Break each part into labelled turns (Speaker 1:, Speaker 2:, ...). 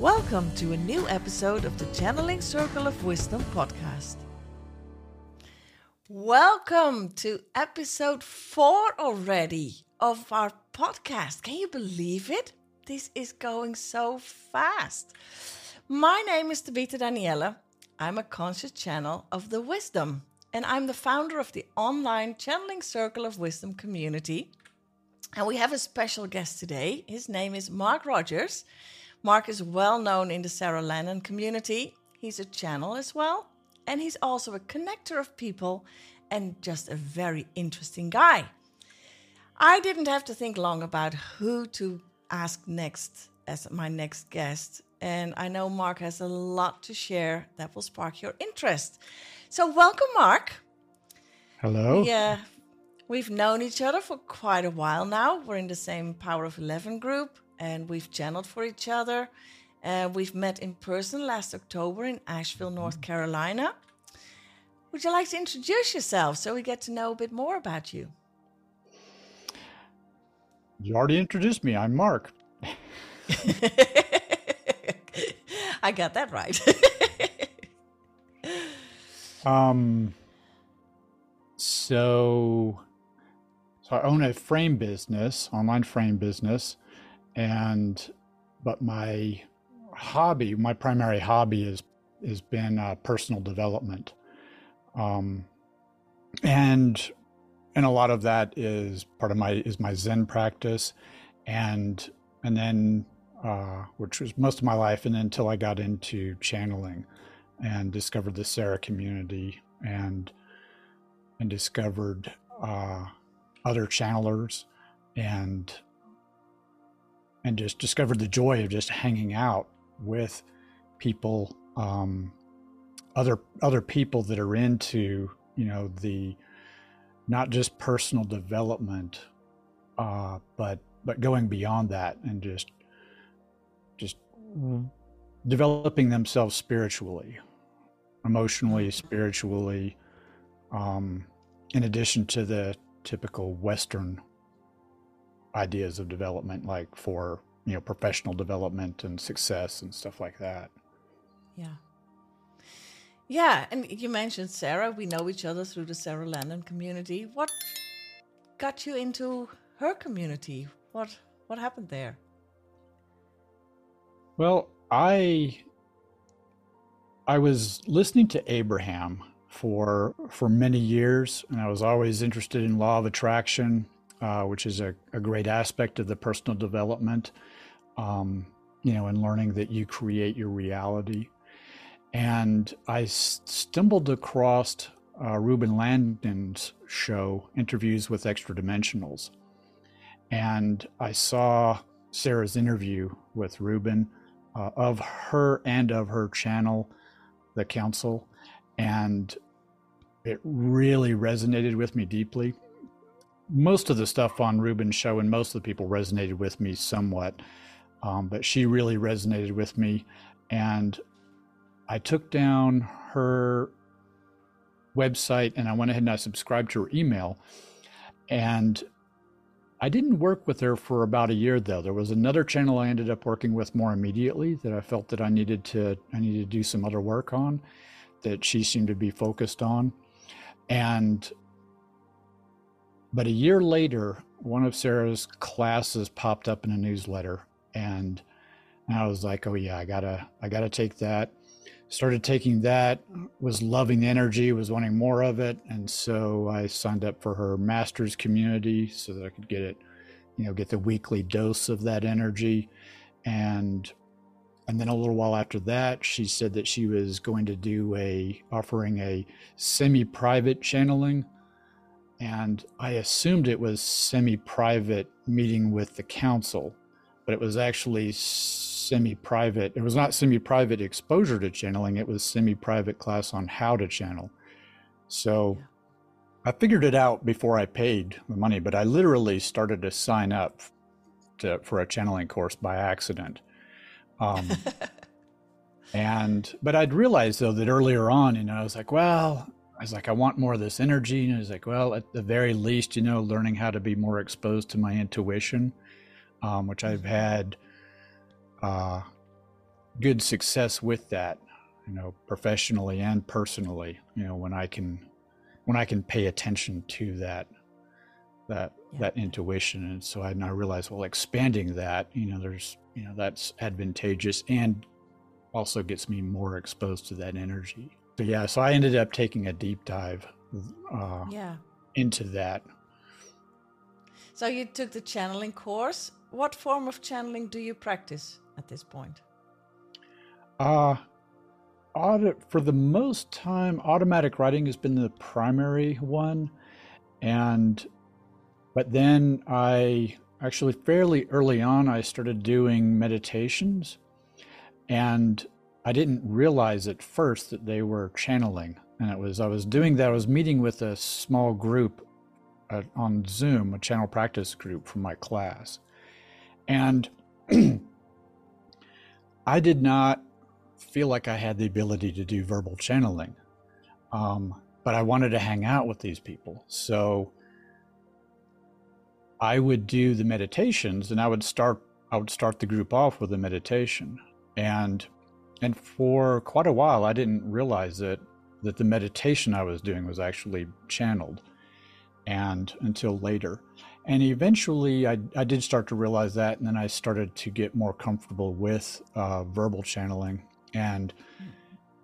Speaker 1: Welcome to a new episode of the Channeling Circle of Wisdom podcast. Welcome to episode four already of our podcast. Can you believe it? This is going so fast. My name is Tabitha Daniela. I'm a conscious channel of the wisdom, and I'm the founder of the online Channeling Circle of Wisdom community. And we have a special guest today. His name is Mark Rogers. Mark is well known in the Sara Landon community. He's a channel as well, and he's also a connector of people and just a very interesting guy. I didn't have to think long about who to ask next as my next guest, and I know Mark has a lot to share that will spark your interest. So, welcome, Mark.
Speaker 2: Hello.
Speaker 1: Yeah, we've known each other for quite a while now. We're in the same Power of 11 group, and we've channeled for each other. Uh, we've met in person last October in Asheville, North Carolina. Would you like to introduce yourself so we get to know a bit more about you?
Speaker 2: You already introduced me. I'm Mark.
Speaker 1: I got that right.
Speaker 2: um so so I own a frame business, online frame business, and but my hobby, my primary hobby is has been uh, personal development, um, and and a lot of that is part of my is my Zen practice, and and then uh, which was most of my life, and until I got into channeling and discovered the Sara community and and discovered uh, other channelers and and just discovered the joy of just hanging out with people um, other other people that are into you know the not just personal development uh, but but going beyond that and just just developing themselves spiritually emotionally spiritually um, in addition to the typical western ideas of development like for you know professional development and success and stuff like that.
Speaker 1: Yeah. Yeah and you mentioned sara. We know each other through the sara landon community. What got you into her community? What what happened there?
Speaker 2: Well i i was listening to abraham for for many years and i was always interested in law of attraction uh, which is a, a, great aspect of the personal development, um, you know, and learning that you create your reality. And I stumbled across uh, Reuben Langdon's show, Interviews with Extra Dimensionals. And I saw Sara's interview with Reuben uh, of her and of her channel, The Council. And it really resonated with me deeply most of the stuff on Reuben's show and most of the people resonated with me somewhat, um, but she really resonated with me. And I took down her website and I went ahead and I subscribed to her email. And I didn't work with her for about a year though. There was another channel I ended up working with more immediately that I felt that I needed to I needed to do some other work on that she seemed to be focused on. And but a year later, one of Sara's classes popped up in a newsletter, and I was like, "Oh yeah, I gotta, I gotta take that." Started taking that, was loving the energy, was wanting more of it, and so I signed up for her master's community so that I could get it, you know, get the weekly dose of that energy, and and then a little while after that, she said that she was going to do a offering a semi-private channeling and I assumed it was semi-private meeting with the council, but it was actually semi-private. It was not semi-private exposure to channeling. It was semi-private class on how to channel. So I figured it out before I paid the money, but I literally started to sign up to, for a channeling course by accident. Um, and but I'd realized though that earlier on, you know, I was like, well, I was like, I want more of this energy. And I was like, well, at the very least, you know, learning how to be more exposed to my intuition, um, which I've had, uh, good success with that, you know, professionally and personally. You know, when I can when I can pay attention to that that yeah. that intuition, and so I, and I realized, well, expanding that, you know, there's you know that's advantageous and also gets me more exposed to that energy. So yeah, so I ended up taking a deep dive. Uh, yeah. Into that.
Speaker 1: So you took the channeling course. What form of channeling do you practice at this point?
Speaker 2: Uh audit for the most time automatic writing has been the primary one and but then I actually fairly early on I started doing meditations and I didn't realize at first that they were channeling and it was I was doing that I was meeting with a small group uh, on Zoom a channel practice group from my class and I did not feel like I had the ability to do verbal channeling. Um, but I wanted to hang out with these people. So I would do the meditations and I would start I would start the group off with a meditation. And and for quite a while I didn't realize that that the meditation I was doing was actually channeled and until later. And eventually I, I did start to realize that and then I started to get more comfortable with uh, verbal channeling and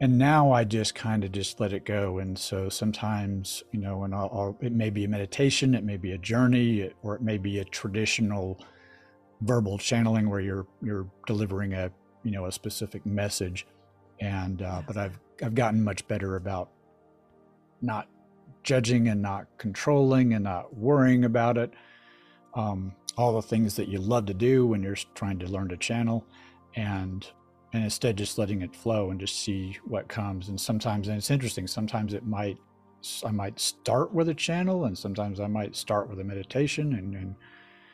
Speaker 2: and now I just kind of just let it go. And so sometimes, you know, and I'll, I'll, it may be a meditation, it may be a journey, or it may be a traditional verbal channeling where you're you're delivering a you know a specific message. And uh, but I've I've gotten much better about not judging and not controlling and not worrying about it. Um, all the things that you love to do when you're trying to learn to channel, and and instead just letting it flow and just see what comes and sometimes and it's interesting sometimes it might i might start with a channel and sometimes i might start with a meditation and and,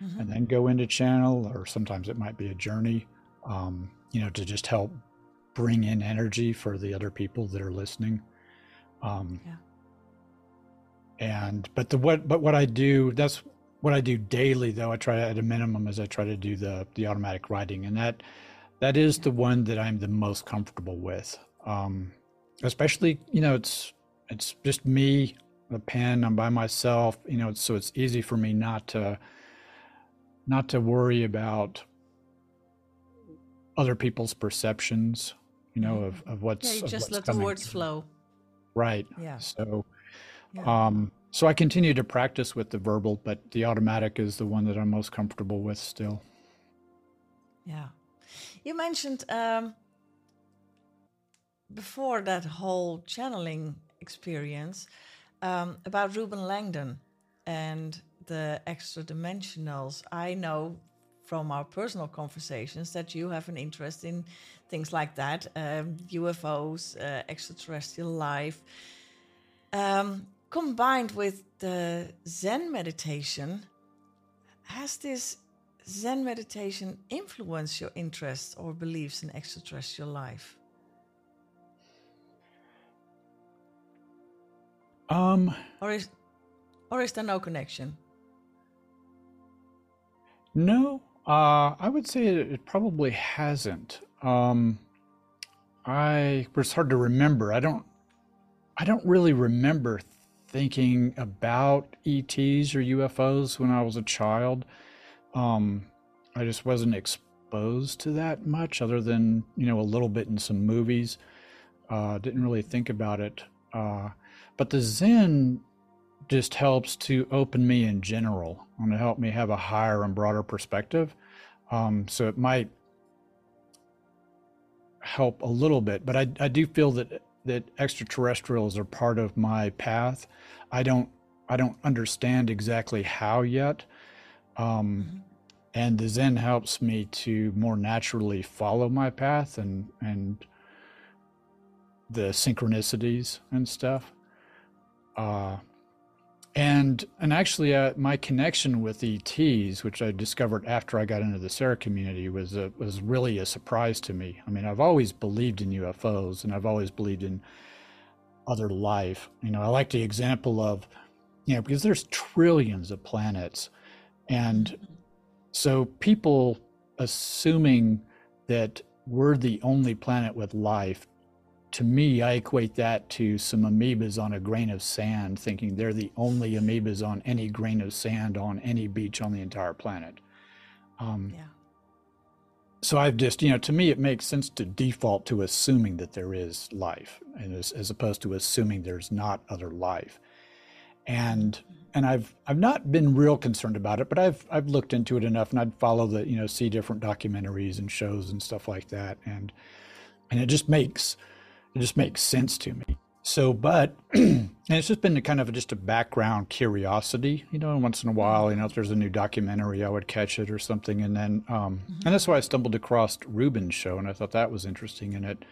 Speaker 2: mm-hmm. and then go into channel or sometimes it might be a journey um, you know to just help bring in energy for the other people that are listening um, yeah. and but the what but what i do that's what i do daily though i try at a minimum is i try to do the the automatic writing and that that is the one that I'm the most comfortable with. Um, especially, you know, it's it's just me, the pen. I'm by myself. You know, so it's easy for me not to not to worry about other people's perceptions. You know, of of what's
Speaker 1: yeah, you just
Speaker 2: let
Speaker 1: the words flow.
Speaker 2: Right. Yeah. So, yeah. um, so I continue to practice with the verbal, but the automatic is the one that I'm most comfortable with still.
Speaker 1: Yeah. You mentioned um, before that whole channeling experience um, about Reuben Langdon and the extra dimensionals. I know from our personal conversations that you have an interest in things like that um, UFOs, uh, extraterrestrial life. Um, combined with the Zen meditation, has this Zen meditation influenced your interests or beliefs in extraterrestrial life?
Speaker 2: Um,
Speaker 1: or is, or is there no connection?
Speaker 2: No, uh, I would say it, probably hasn't. Um, I it's hard to remember. I don't, I don't really remember thinking about ETs or UFOs when I was a child. Um, I just wasn't exposed to that much, other than you know a little bit in some movies. Uh, didn't really think about it. Uh, but the Zen just helps to open me in general and to help me have a higher and broader perspective. Um, so it might help a little bit, but I, I do feel that that extraterrestrials are part of my path. I don't I don't understand exactly how yet. Um, mm-hmm and the zen helps me to more naturally follow my path and and the synchronicities and stuff uh, and and actually uh, my connection with ETs which I discovered after I got into the Sara community was a, was really a surprise to me. I mean I've always believed in UFOs and I've always believed in other life. You know I like the example of you know because there's trillions of planets. And so people assuming that we're the only planet with life, to me, I equate that to some amoebas on a grain of sand, thinking they're the only amoebas on any grain of sand on any beach on the entire planet. Um, yeah. So I've just, you know, to me, it makes sense to default to assuming that there is life, and as, as opposed to assuming there's not other life. And and I've I've not been real concerned about it, but I've I've looked into it enough, and I'd follow the you know see different documentaries and shows and stuff like that, and and it just makes it just makes sense to me. So, but and it's just been kind of just a background curiosity, you know. Once in a while, you know, if there's a new documentary, I would catch it or something, and then um, mm-hmm. and that's why I stumbled across Reuben's show, and I thought that was interesting, and it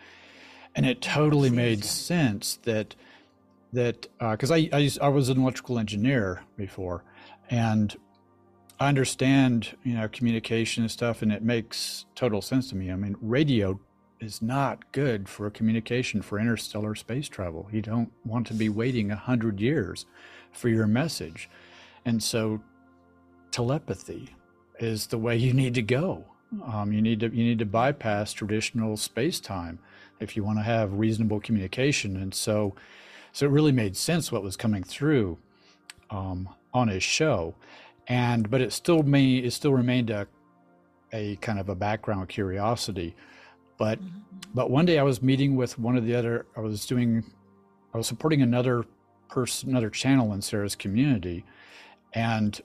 Speaker 2: and it totally made sense that that because uh, I, I I was an electrical engineer before, and I understand you know communication and stuff, and it makes total sense to me. I mean, radio is not good for communication for interstellar space travel. You don't want to be waiting a hundred years for your message, and so telepathy is the way you need to go. Um, you need to you need to bypass traditional space time if you want to have reasonable communication, and so so it really made sense what was coming through um, on his show, and but it still may it still remained a a kind of a background curiosity but mm-hmm. but one day I was meeting with one of the other. I was doing, I was supporting another person, another channel in Sara's community, and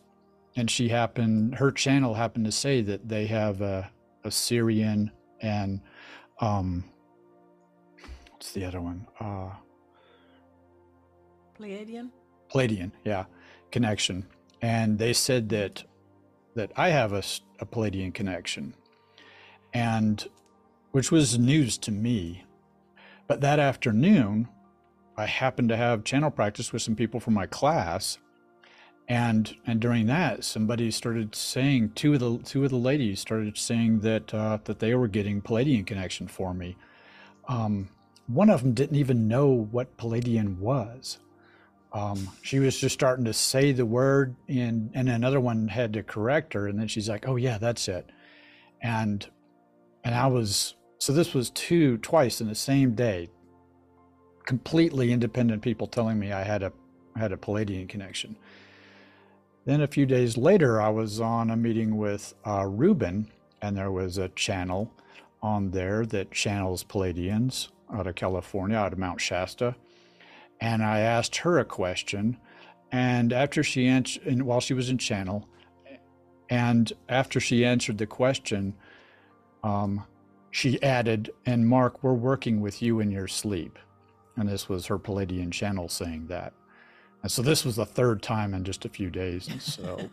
Speaker 2: and she happened, her channel happened to say that they have a, a Sirian and um, what's the other one? Uh,
Speaker 1: Pleiadian.
Speaker 2: Pleiadian, yeah, connection, and they said that that I have a, a Pleiadian connection, and which was news to me. But that afternoon, I happened to have channel practice with some people from my class. And and during that, somebody started saying two of the two of the ladies started saying that uh, that they were getting Pleiadian connection for me. Um, one of them didn't even know what Pleiadian was. Um, she was just starting to say the word, and and another one had to correct her, and then she's like, "Oh yeah, that's it," and and I was so this was two twice in the same day. Completely independent people telling me I had a had a Pleiadian connection. Then a few days later, I was on a meeting with uh, Reuben, and there was a channel on there that channels Pleiadians out of California, out of Mount Shasta. And I asked her a question, and after she answered, and while she was in channel, and after she answered the question, um, she added, and Mark, we're working with you in your sleep. And this was her Pleiadian channel saying that. And so this was the third time in just a few days. And so,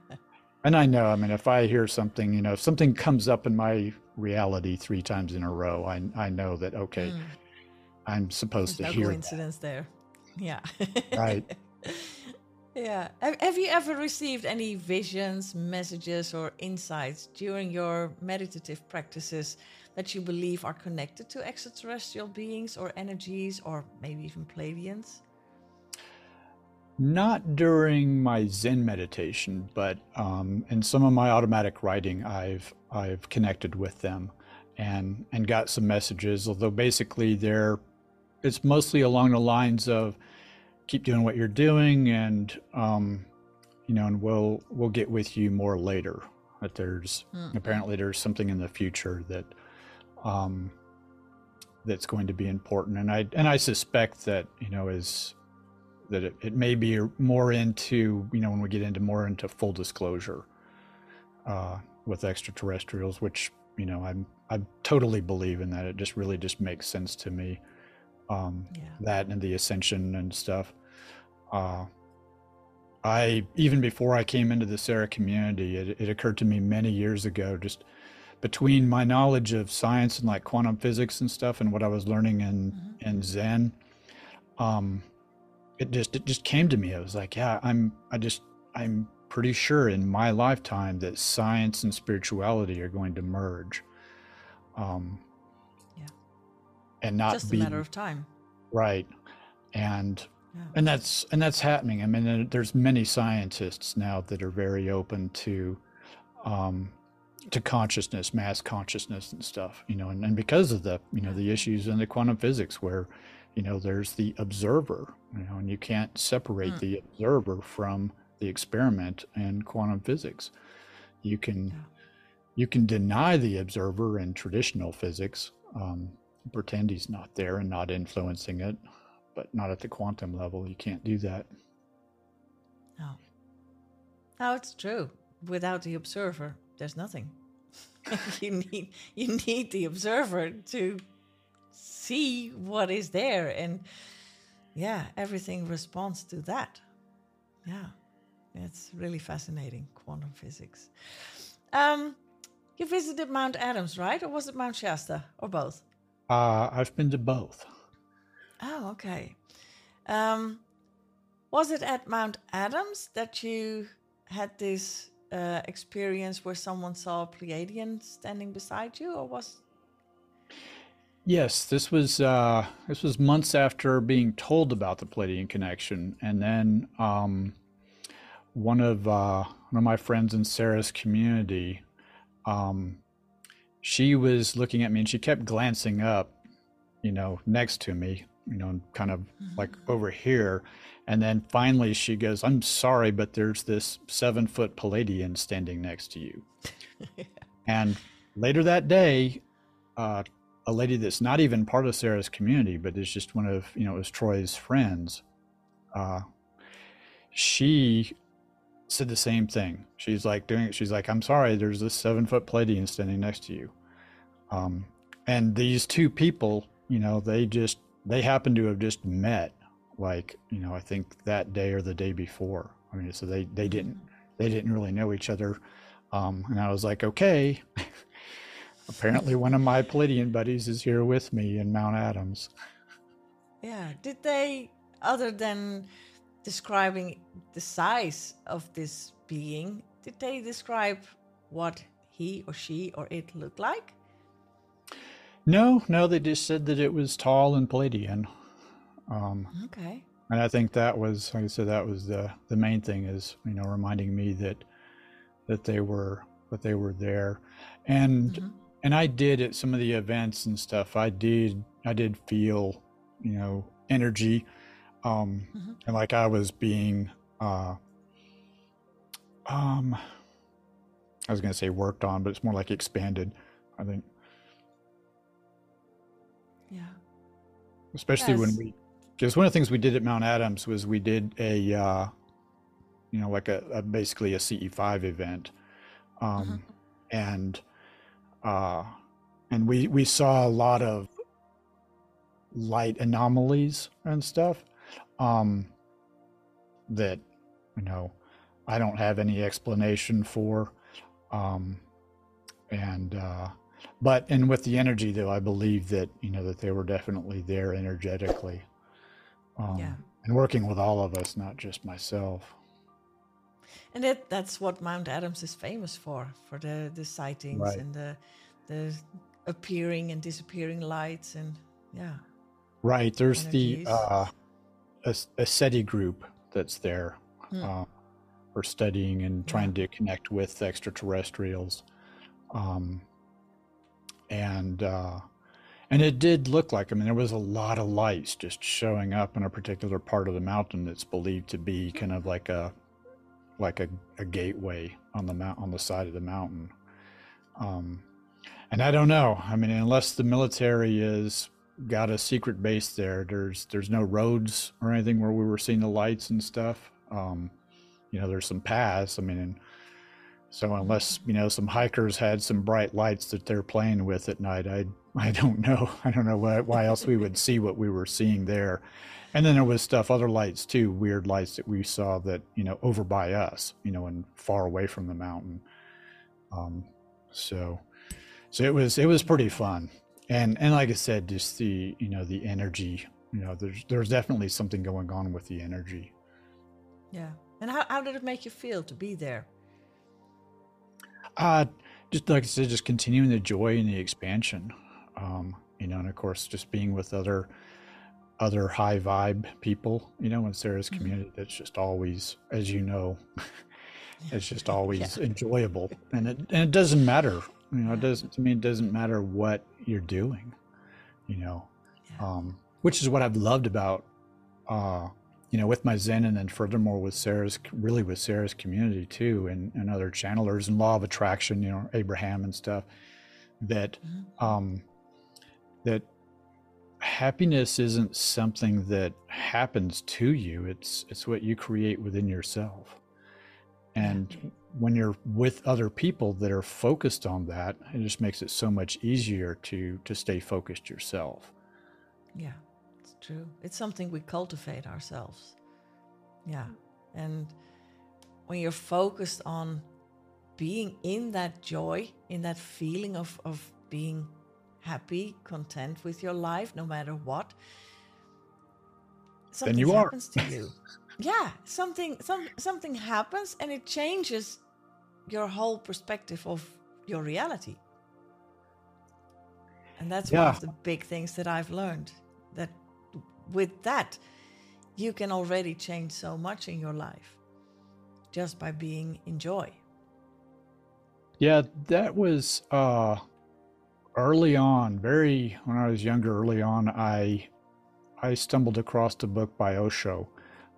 Speaker 2: and I know, I mean, if I hear something, you know, if something comes up in my reality three times in a row, I, I know that, okay, mm. I'm supposed
Speaker 1: There's
Speaker 2: to no
Speaker 1: hear coincidence that. there. Yeah.
Speaker 2: right.
Speaker 1: Yeah. Have you ever received any visions, messages, or insights during your meditative practices that you believe are connected to extraterrestrial beings or energies or maybe even Pleiadians?
Speaker 2: Not during my Zen meditation, but um, in some of my automatic writing, I've I've connected with them and and got some messages. Although basically, they're it's mostly along the lines of keep doing what you're doing and um, you know and we'll we'll get with you more later. That there's mm-hmm. apparently there's something in the future that um, that's going to be important. And i and i suspect that you know is that it, it may be more into you know when we get into more into full disclosure uh, with extraterrestrials which you know i'm i totally believe in that. It just really just makes sense to me um, yeah. that and the ascension and stuff. Uh, I even before I came into the Sara community, it, it, occurred to me many years ago, just between my knowledge of science and like quantum physics and stuff, and what I was learning in mm-hmm. in Zen, um, it just it just came to me. I was like, yeah, I'm I just I'm pretty sure in my lifetime that science and spirituality are going to merge. Um, and not
Speaker 1: just
Speaker 2: be,
Speaker 1: a matter of time
Speaker 2: right and yeah. and that's and that's happening i mean there's many scientists now that are very open to um, to consciousness, mass consciousness, and stuff. You know, and, and because of the you know the issues in the quantum physics where you know there's the observer, you know, and you can't separate mm. the observer from the experiment in quantum physics. You can yeah. you can deny the observer in traditional physics, um, pretend he's not there and not influencing it, but not at the quantum level. You can't do that.
Speaker 1: No. No, it's true. Without the observer, there's nothing. you need you need the observer to see what is there and yeah, everything responds to that. Yeah. It's really fascinating, quantum physics. Um, you visited Mount Adams, right? Or was it Mount Shasta, or both?
Speaker 2: Uh, I've been to both.
Speaker 1: Oh, okay. Um, was it at Mount Adams that you had this uh, experience where someone saw a Pleiadian standing beside you, or was?
Speaker 2: Yes, this was uh, this was months after being told about the Pleiadian connection, and then um, one of uh, one of my friends in Sara's community, um, she was looking at me and she kept glancing up, you know, next to me, you know, kind of mm-hmm. like over here. And then finally she goes, I'm sorry, but there's this seven foot Pleiadian standing next to you. and later that day, uh, a lady that's not even part of Sara's community, but is just one of, you know, it was Troy's friends. Uh, she said the same thing. She's like doing it. She's like, I'm sorry, there's this seven foot Pleiadian standing next to you. Um, and these two people, you know, they just they happen to have just met like you know i think that day or the day before i mean so they they didn't they didn't really know each other um, and i was like okay apparently one of my pleiadian buddies is here with me in mount adams
Speaker 1: yeah did they other than describing the size of this being did they describe what he or she or it looked like
Speaker 2: no, no, they just said that it was tall and Pleiadian.
Speaker 1: Um, okay.
Speaker 2: And I think that was, like I said, that was the the main thing is you know reminding me that that they were that they were there, and mm-hmm. and I did at some of the events and stuff. I did I did feel you know energy, um, mm-hmm. and like I was being uh, um, I was gonna say worked on, but it's more like expanded. I think.
Speaker 1: Yeah.
Speaker 2: Especially yes. when we, because one of the things we did at Mount Adams was we did a, uh, you know, like a, a basically a CE5 event, um, uh-huh. and uh, and we we saw a lot of light anomalies and stuff um, that you know I don't have any explanation for, um, and uh, but and with the energy though i believe that you know that they were definitely there energetically um, yeah. and working with all of us not just myself
Speaker 1: and that that's what mount adams is famous for for the the sightings right. and the the appearing and disappearing lights and yeah
Speaker 2: right there's Energies. the uh a, a SETI group that's there hmm. uh, for studying and trying to connect with extraterrestrials um and uh, and it did look like I mean there was a lot of lights just showing up in a particular part of the mountain that's believed to be kind of like a like a, a gateway on the mount on the side of the mountain. Um, and I don't know. I mean, unless the military is got a secret base there, there's there's no roads or anything where we were seeing the lights and stuff. Um, you know, there's some paths. I mean, and so unless you know some hikers had some bright lights that they're playing with at night, I I don't know. I don't know why, why else we would see what we were seeing there. And then there was stuff, other lights too, weird lights that we saw that you know over by us, you know, and far away from the mountain. Um, so so it was it was pretty fun, and and like I said, just the you know the energy. You know, there's there's definitely something going on with the energy.
Speaker 1: Yeah. And how, how did it make you feel to be there?
Speaker 2: Uh, just like I said, just continuing the joy and the expansion. Um, you know, and of course, just being with other other high vibe people. You know, in Sara's mm-hmm. community, that's just always, as you know, it's just always yeah. enjoyable, and it and it doesn't matter. You know, it doesn't. To me, it doesn't matter what you're doing. You know, yeah. um, which is what I've loved about, uh, you know, with my Zen, and then furthermore with Sara's, really with Sara's community too, and and other channelers and Law of Attraction. You know, Abraham and stuff. That, mm-hmm. um, that happiness isn't something that happens to you it's it's what you create within yourself and when you're with other people that are focused on that it just makes it so much easier to to stay focused yourself
Speaker 1: yeah it's true it's something we cultivate ourselves yeah and when you're focused on being in that joy in that feeling of of being happy, content with your life, no matter what, something
Speaker 2: you
Speaker 1: happens
Speaker 2: are.
Speaker 1: to you. yeah, something some something happens and it changes your whole perspective of your reality. And that's yeah. one of the big things that I've learned that with that you can already change so much in your life just by being in joy.
Speaker 2: Yeah, that was uh early on, very when I was younger, early on, I I stumbled across a book by Osho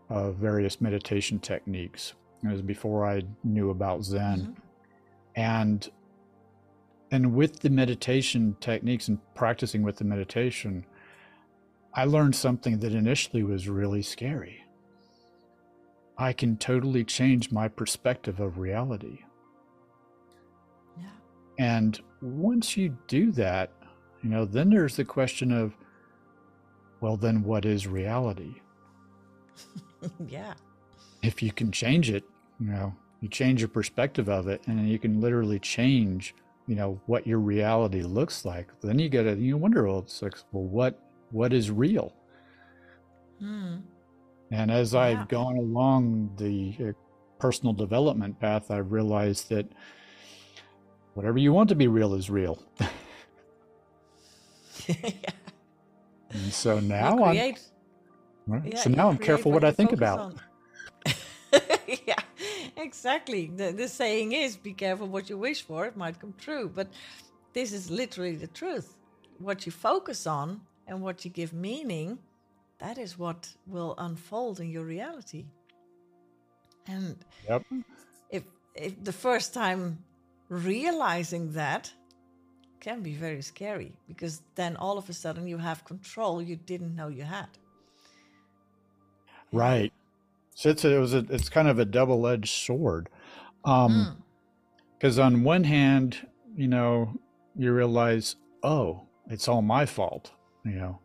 Speaker 2: of various meditation techniques. It was before I knew about Zen, mm-hmm. and and with the meditation techniques and practicing with the meditation, I learned something that initially was really scary. I can totally change my perspective of reality. Yeah. And once you do that, you know, then there's the question of, well, then what is reality?
Speaker 1: yeah.
Speaker 2: If you can change it, you know, you change your perspective of it and you can literally change, you know, what your reality looks like. Then you gotta, you wonder, well, it's like, well, what, what is real? Hmm. And as yeah. I've gone along the uh, personal development path, I've realized that whatever you want to be real is real. yeah. And so now I'm yeah, so now I'm careful what, what I think about.
Speaker 1: Exactly. The, the saying is be careful what you wish for, it might come true. But this is literally the truth. What you focus on and what you give meaning, that is what will unfold in your reality. And yep. if if the first time realizing that can be very scary because then all of a sudden you have control you didn't know you had.
Speaker 2: Right. So it's a, it was a, it's kind of a double edged sword. Um, because mm. on one hand, you know, you realize, oh, it's all my fault. You know,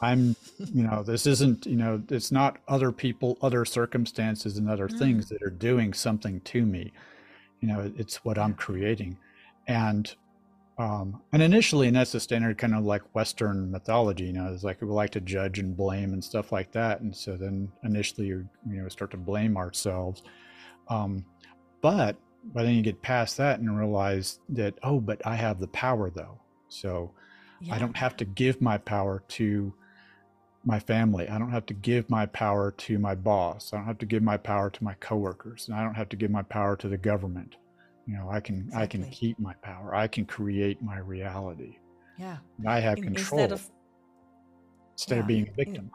Speaker 2: I'm, you know, this isn't, you know, it's not other people, other circumstances, and other mm. things that are doing something to me you know it's what i'm creating and um, and initially and that's the standard kind of like western mythology you know it's like we like to judge and blame and stuff like that and so then initially you you know start to blame ourselves um, but but then you get past that and realize that oh but i have the power though so yeah. i don't have to give my power to my family. I don't have to give my power to my boss. I don't have to give my power to my coworkers. And I don't have to give my power to the government. You know, I can exactly. I can keep my power. I can create my reality.
Speaker 1: Yeah.
Speaker 2: I have control instead of, instead yeah, of being a victim.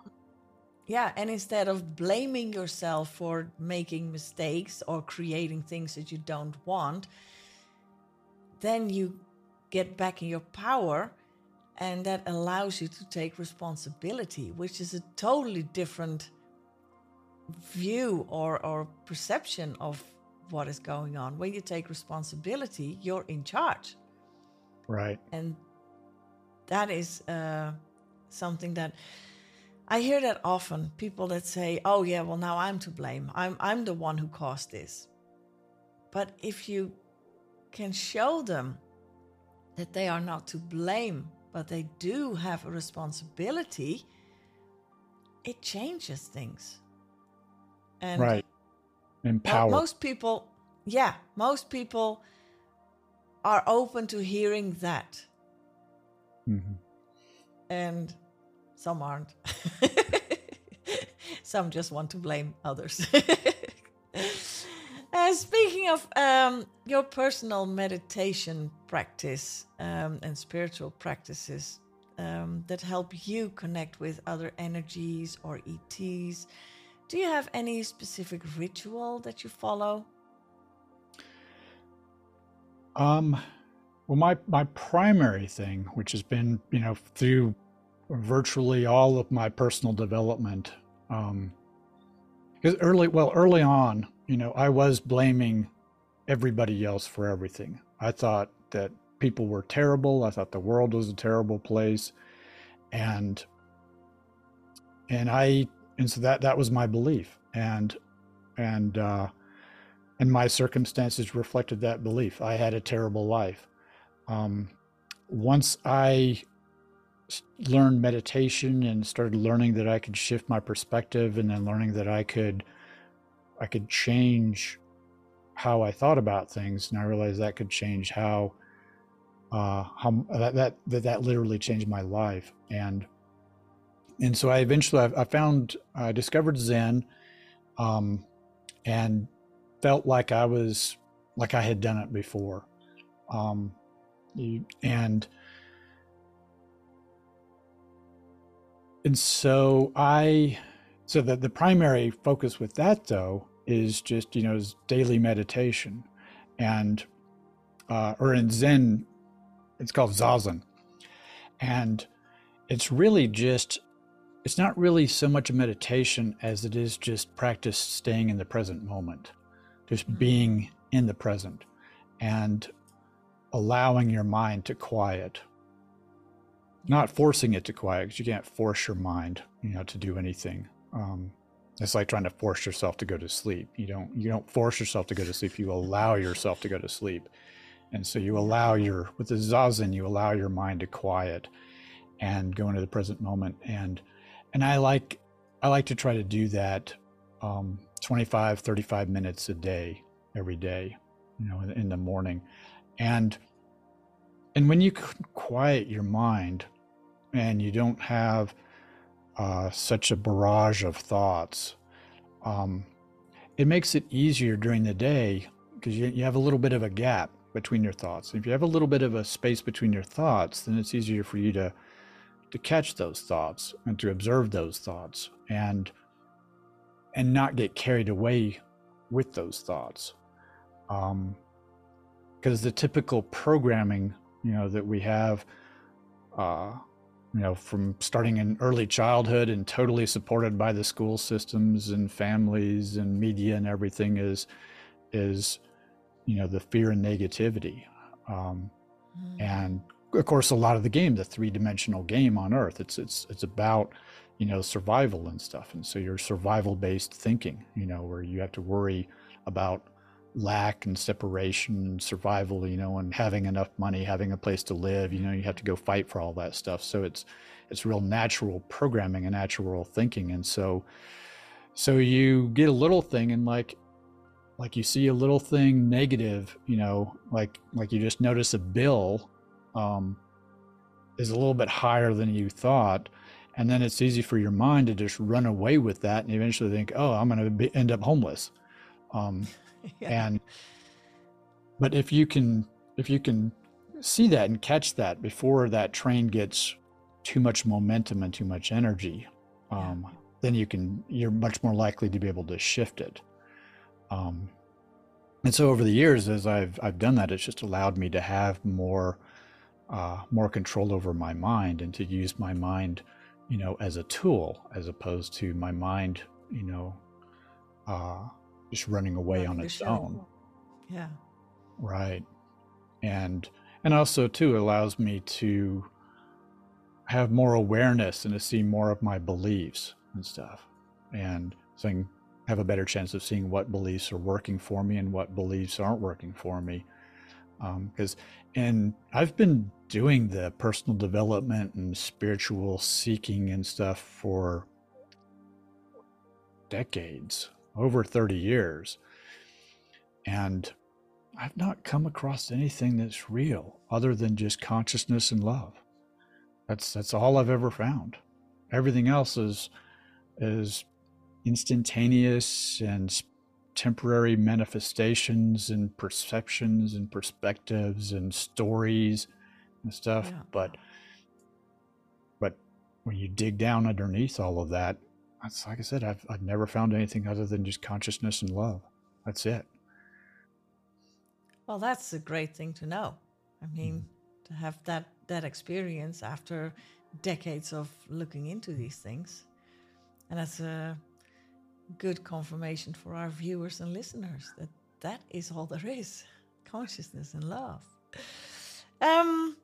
Speaker 1: Yeah, and instead of blaming yourself for making mistakes or creating things that you don't want, then you get back in your power and that allows you to take responsibility, which is a totally different view or, or perception of what is going on. When you take responsibility, you're in charge.
Speaker 2: Right.
Speaker 1: And that is uh, something that I hear that often. People that say, "Oh yeah, well now I'm to blame. I'm I'm the one who caused this." But if you can show them that they are not to blame but they do have a responsibility, it changes things.
Speaker 2: And right. Empower.
Speaker 1: Most people, yeah, most people are open to hearing that. Mm-hmm. And some aren't. some just want to blame others. uh, speaking Speaking of um, your personal meditation practice um, and spiritual practices um, that help you connect with other energies or ETs, do you have any specific ritual that you follow?
Speaker 2: Um, well, my my primary thing, which has been you know through virtually all of my personal development, um, because early well early on, you know, I was blaming everybody else for everything. I thought that people were terrible. I thought the world was a terrible place, and and I and so that that was my belief, and and uh, and my circumstances reflected that belief. I had a terrible life. Um, once I learned meditation and started learning that I could shift my perspective, and then learning that I could, I could change how I thought about things, and I realized that could change how, uh, how that that that, that literally changed my life, and and so I eventually I, found I discovered Zen, um, and felt like I was like I had done it before. Um, and and so I so that the primary focus with that though is just you know is daily meditation and uh, or in Zen it's called zazen and it's really just it's not really so much a meditation as it is just practice staying in the present moment just mm-hmm. being in the present and allowing your mind to quiet. Not forcing it to quiet because you can't force your mind you know to do anything. Um, it's like trying to force yourself to go to sleep. You don't you don't force yourself to go to sleep you allow yourself to go to sleep. And so you allow your with the zazen you allow your mind to quiet and go into the present moment and and i like i like to try to do that um, 25, 35 minutes a day, every day, you know, in, the morning. And and when you quiet your mind and you don't have uh, such a barrage of thoughts, um, it makes it easier during the day because you, you have a little bit of a gap between your thoughts. If you have a little bit of a space between your thoughts, then it's easier for you to to catch those thoughts and to observe those thoughts. And and not get carried away with those thoughts. Um, because the typical programming, you know, that we have, uh, you know, from starting in early childhood and totally supported by the school systems and families and media and everything is, is, you know, the fear and negativity. Um, mm. And of course, a lot of the game, the three dimensional game on Earth, it's it's it's about you know survival and stuff. And so your survival based thinking you know where you have to worry about lack and separation and survival you know and having enough money having a place to live you know you have to go fight for all that stuff. So it's it's real natural programming and natural thinking. And so so you get a little thing and like like you see a little thing negative you know like like you just notice a bill um is a little bit higher than you thought and then it's easy for your mind to just run away with that and eventually think oh i'm going to end up homeless um, yeah. and but if you can if you can see that and catch that before that train gets too much momentum and too much energy um, yeah. then you can you're much more likely to be able to shift it um, and so over the years as i've i've done that it's just allowed me to have more uh, more control over my mind and to use my mind you know, as a tool as opposed to my mind, you know, uh, just running away on its own.
Speaker 1: Yeah.
Speaker 2: Right. And and also too allows me to have more awareness and to see more of my beliefs and stuff. And so have a better chance of seeing what beliefs are working for me and what beliefs aren't working for me. Because, um, and I've been doing the personal development and spiritual seeking and stuff for decades, over 30 years. And I've not come across anything that's real other than just consciousness and love. That's that's all I've ever found. Everything else is is instantaneous and temporary manifestations and perceptions and perspectives and stories and stuff. Yeah. But but when you dig down underneath all of that, that's like I said, I've I've never found anything other than just consciousness and love. That's it.
Speaker 1: Well, that's a great thing to know. I mean, mm. to have that that experience after decades of looking into these things, and that's a good confirmation for our viewers and listeners that that is all there is: consciousness and love. Um,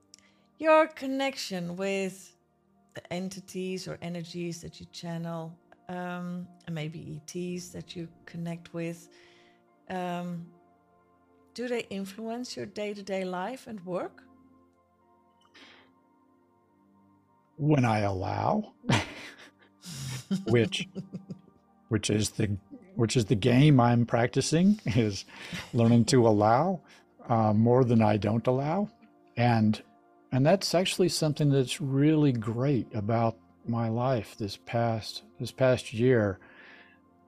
Speaker 1: your connection with the entities or energies that you channel, um, and maybe ETs that you connect with. Um, do they influence your day to day life and work?
Speaker 2: When I allow, which which is the which is the game I'm practicing is learning to allow uh, more than I don't allow, and and that's actually something that's really great about my life this past this past year.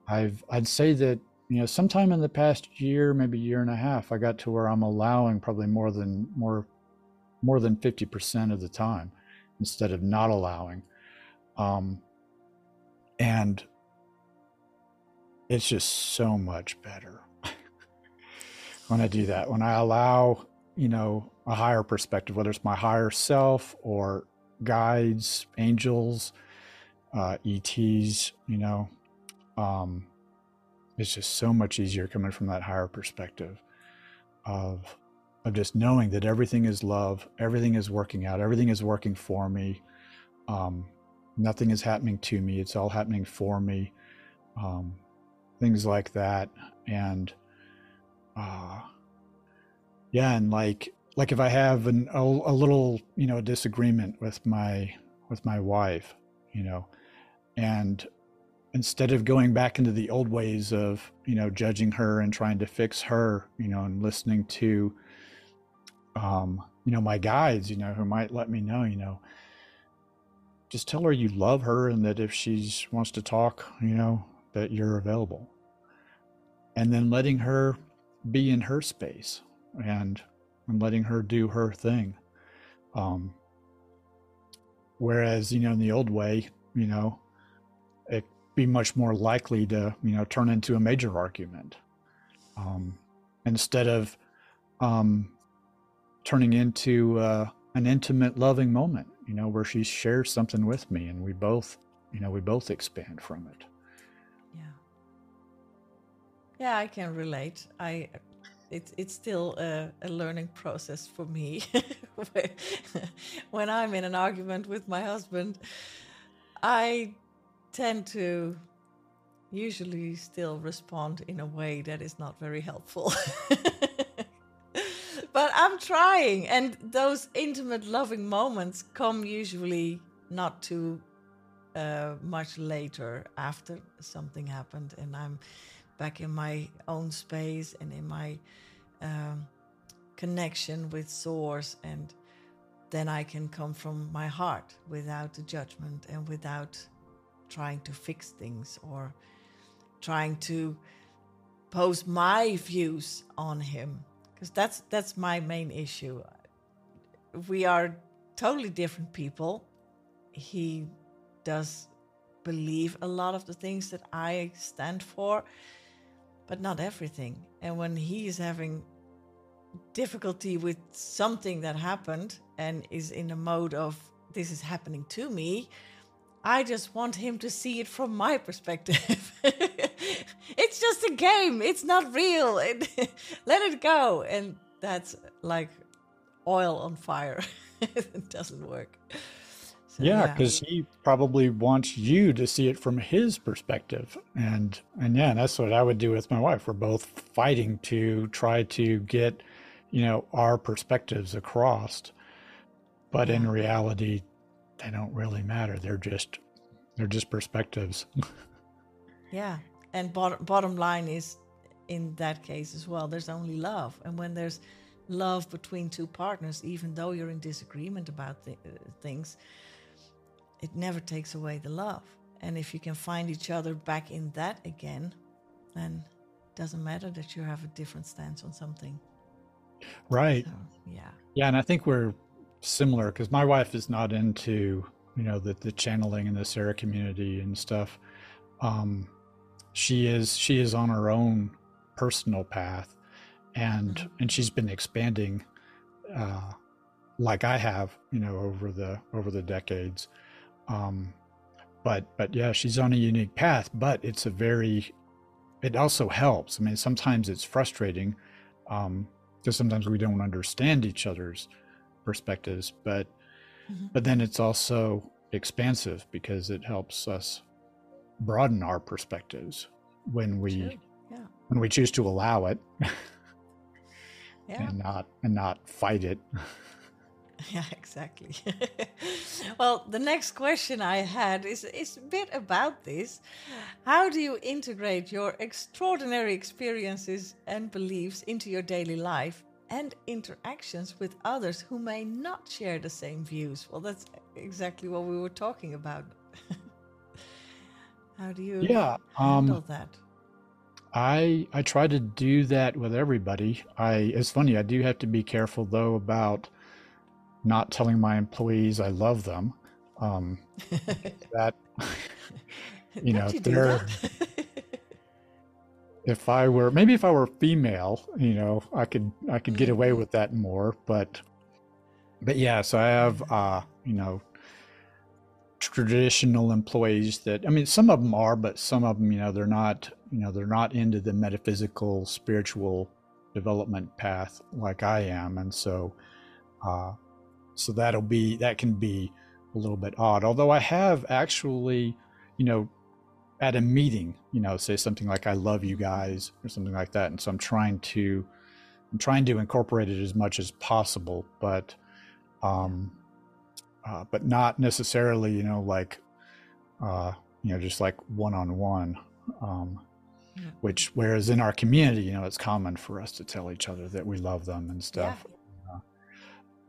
Speaker 2: I've I'd say that you know, sometime in the past year, maybe year and a half, I got to where I'm allowing probably more than more more than 50% of the time instead of not allowing. Um, and it's just so much better when I do that. When I allow, you know, a higher perspective, whether it's my higher self or guides, angels, uh, ETs, you know, um, it's just so much easier coming from that higher perspective of of just knowing that everything is love, everything is working out, everything is working for me. Um, nothing is happening to me; it's all happening for me. Um, things like that, and uh, yeah, and like like if I have an, a, a little you know disagreement with my with my wife, you know, and instead of going back into the old ways of you know judging her and trying to fix her you know and listening to um you know my guides you know who might let me know you know just tell her you love her and that if she wants to talk you know that you're available. And then letting her be in her space and and letting her do her thing. Um whereas you know in the old way you know it'd be much more likely to you know turn into a major argument. Um, instead of um, turning into uh, an intimate loving moment you know where she shares something with me and we both you know we both expand from it.
Speaker 1: Yeah. Yeah i can relate. I it's it's still a, a learning process for me when i'm in an argument with my husband i tend to usually still respond in a way that is not very helpful. but I'm trying, and those intimate, loving moments come usually not too uh, much later after something happened, and I'm back in my own space and in my um, connection with Source, and then I can come from my heart without the judgment and without trying to fix things or trying to pose my views on him. Because that's that's my main issue. We are totally different people. He does believe a lot of the things that i stand for but not everything and when he is having difficulty with something that happened and is in a mode of this is happening to me I just want him to see it from my perspective. it's just a game. It's not real. It, let it go. And that's like oil on fire. it doesn't work.
Speaker 2: So, yeah, because yeah. he probably wants you to see it from his perspective, and and yeah, that's what I would do with my wife. We're both fighting to try to get, you know, our perspectives across, but yeah. in reality, they don't really matter. They're just they're just perspectives.
Speaker 1: yeah, and bottom bottom line is in that case as well. There's only love, and when there's love between two partners, even though you're in disagreement about th- uh, things, it never takes away the love. And if you can find each other back in that again, then it doesn't matter that you have a different stance on something.
Speaker 2: Right.
Speaker 1: So, yeah.
Speaker 2: Yeah, and I think we're similar because my wife is not into you know the the channeling and the Sara community and stuff. Um, she is she is on her own personal path, and
Speaker 1: Mhm.
Speaker 2: and she's been expanding, uh, like I have, you know, over the over the decades. Um, but but yeah, she's on a unique path, but it's a very it also helps. I mean, sometimes it's frustrating um, because sometimes we don't understand each other's perspectives, but
Speaker 1: Mhm.
Speaker 2: but then it's also expansive because it helps us broaden our perspectives when we.
Speaker 1: Yeah.
Speaker 2: when we choose to allow it
Speaker 1: Yeah.
Speaker 2: and not and not fight it.
Speaker 1: Yeah, exactly. well, the next question I had is, is a bit about this. How do you integrate your extraordinary experiences and beliefs into your daily life and interactions with others who may not share the same views? Well, that's exactly what we were talking about. How do you
Speaker 2: Yeah, um,
Speaker 1: handle that?
Speaker 2: I I try to do that with everybody. I it's funny, I do have to be careful though about not telling my employees I love them. Um, that you know,
Speaker 1: you
Speaker 2: they're- if I were maybe if I were female, you know, I could I could get away
Speaker 1: Mhm.
Speaker 2: with that more, but but yeah, so I have uh, you know, traditional employees that I mean some of them are, but some of them, you know, they're not, you know, they're not into the metaphysical spiritual development path like I am, and so uh so that'll be that can be a little bit odd. Although I have actually, you know, at a meeting, you know, say something like "I love you guys" or something like that, and so I'm trying to, I'm trying to incorporate it as much as possible, but, um, uh, but not necessarily, you know, like, uh, you know, just like one on one. Um,
Speaker 1: Yeah.
Speaker 2: which, whereas in our community, you know, it's common for us to tell each other that we love them and stuff.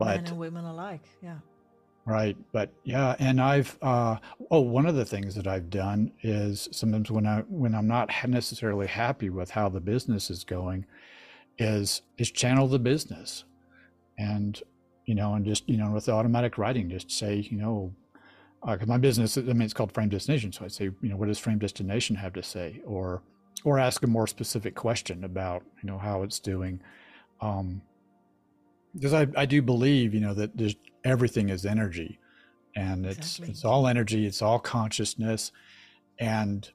Speaker 2: Uh,
Speaker 1: Men and women alike. Yeah.
Speaker 2: Right, but yeah, and I've uh oh, one of the things that I've done is sometimes when I when I'm not necessarily happy with how the business is going is is channel the business. And you know, and just, you know, with the automatic writing just say, you know, uh 'cause my business, I mean, it's called Frame Destination, so I'd say, you know, what does Frame Destination have to say or or ask a more specific question about, you know, how it's doing. Um because I, I do believe you know that there's everything is energy and it's
Speaker 1: Exactly.
Speaker 2: it's all energy it's all consciousness and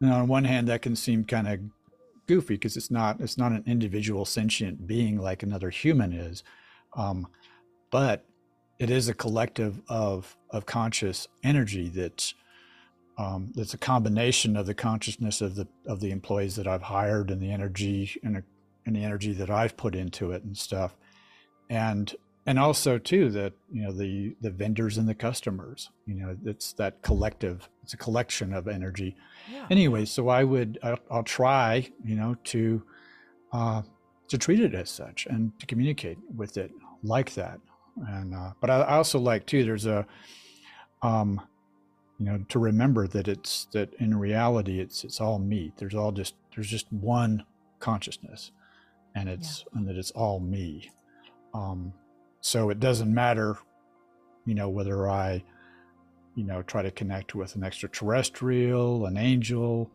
Speaker 2: you know, on one hand that can seem kind of goofy because it's not it's not an individual sentient being like another human is um, but it is a collective of of conscious energy that's um, that's a combination of the consciousness of the of the employees that I've hired and the energy and, and the energy that I've put into it and stuff and and also too that you know the the vendors and the customers you know it's that collective it's a collection of energy.
Speaker 1: Yeah.
Speaker 2: anyway so i would i'll, I'll try you know to uh to treat it as such and to communicate with it like that. And uh but i, I also like too there's a um you know to remember that it's that in reality it's it's all me there's all just there's just one consciousness and it's and that it's all me um so it doesn't matter you know whether i you know try to connect with an extraterrestrial an angel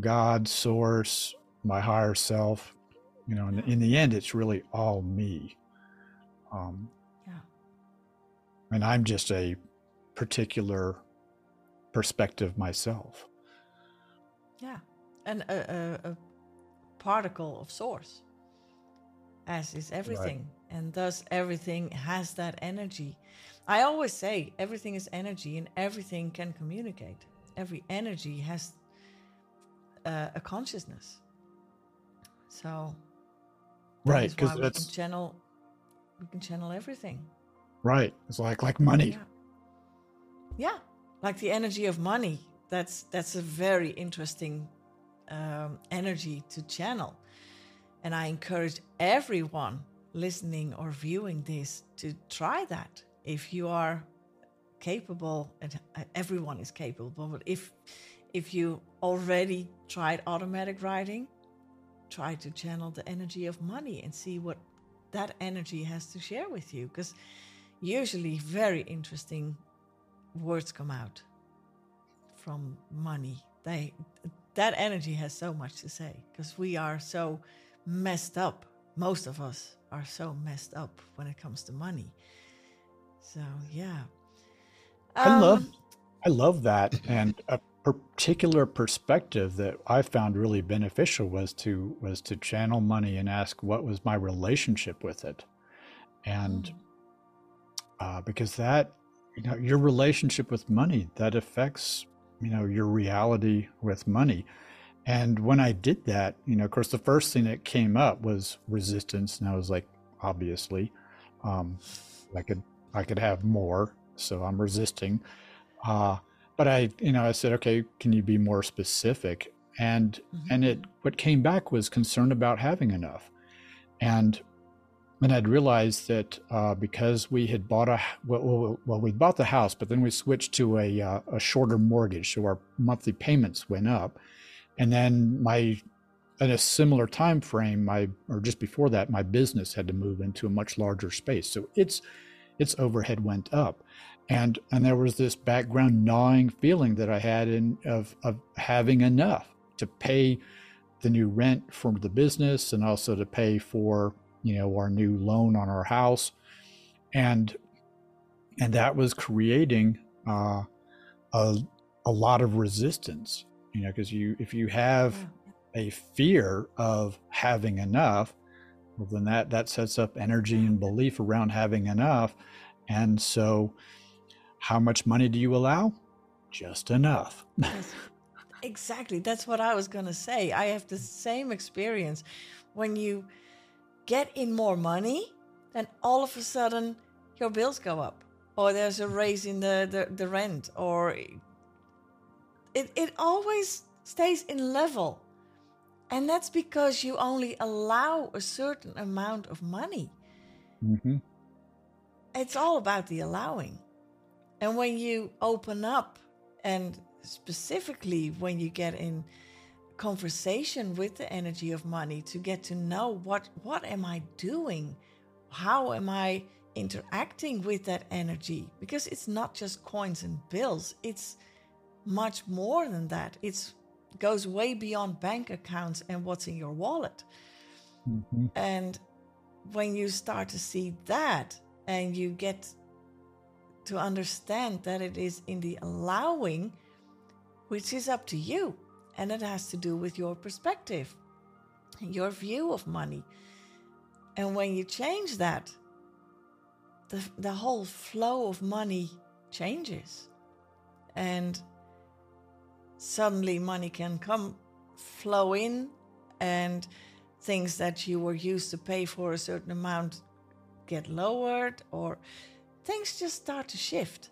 Speaker 2: god source my higher self you know in, in the end it's really all me. Um
Speaker 1: Yeah.
Speaker 2: and i'm just a particular perspective myself.
Speaker 1: Yeah, and a, a, a particle of source, as is everything, and thus everything has that energy. I always say everything is energy, and everything can communicate. Every energy has uh, a consciousness. So,
Speaker 2: right because
Speaker 1: we
Speaker 2: that's
Speaker 1: can channel. We can channel everything.
Speaker 2: right it's like like money
Speaker 1: Yeah. Yeah, like the energy of money. That's that's a very interesting um, energy to channel, and I encourage everyone listening or viewing this to try that. If you are capable, and uh, everyone is capable, but if if you already tried automatic writing, try to channel the energy of money and see what that energy has to share with you because usually very interesting words come out from money they that energy has so much to say because we are so messed up most of us are so messed up when it comes to money so yeah
Speaker 2: I love um, I love that and a particular perspective that I found really beneficial was to was to channel money and ask what was my relationship with it. And mm. uh, because that you know your relationship with money that affects you know your reality with money and when i did that you know of course the first thing that came up was resistance and i was like obviously um, i could i could have more so I'm resisting. Uh, but I, you know, I said, okay, can you be more specific? And mm-hmm. and it what came back was concern about having enough, and and I'd realized that uh, because we had bought a well, well, we bought the house, but then we switched to a uh, a shorter mortgage, so our monthly payments went up, and then my in a similar time frame, my or just before that, my business had to move into a much larger space, so its its overhead went up. And and there was this background gnawing feeling that I had in of of having enough to pay the new rent from the business and also to pay for you know our new loan on our house. And and that was creating uh, a a lot of resistance you know because you if you have a fear of having enough well then that that sets up energy and belief around having enough and so how much money do you allow? Just enough.
Speaker 1: exactly. That's what I was going to say. I have the same experience. When you get in more money, then all of a sudden your bills go up, or there's a raise in the, the, the rent, or it, it always stays in level. And that's because you only allow a certain amount of money. Mm-hmm. It's all about the allowing. And when you open up, and specifically when you get in conversation with the energy of money to get to know what what am I doing? How am I interacting with that energy? Because it's not just coins and bills, it's much more than that. It goes way beyond bank accounts and what's in your wallet. Mm-hmm. And when you start to see that and you get to understand that it is in the allowing, which is up to you. And it has to do with your perspective, your view of money. And when you change that, the, the whole flow of money changes. And suddenly money can come, flow in, and things that you were used to pay for a certain amount get lowered or things just start to shift.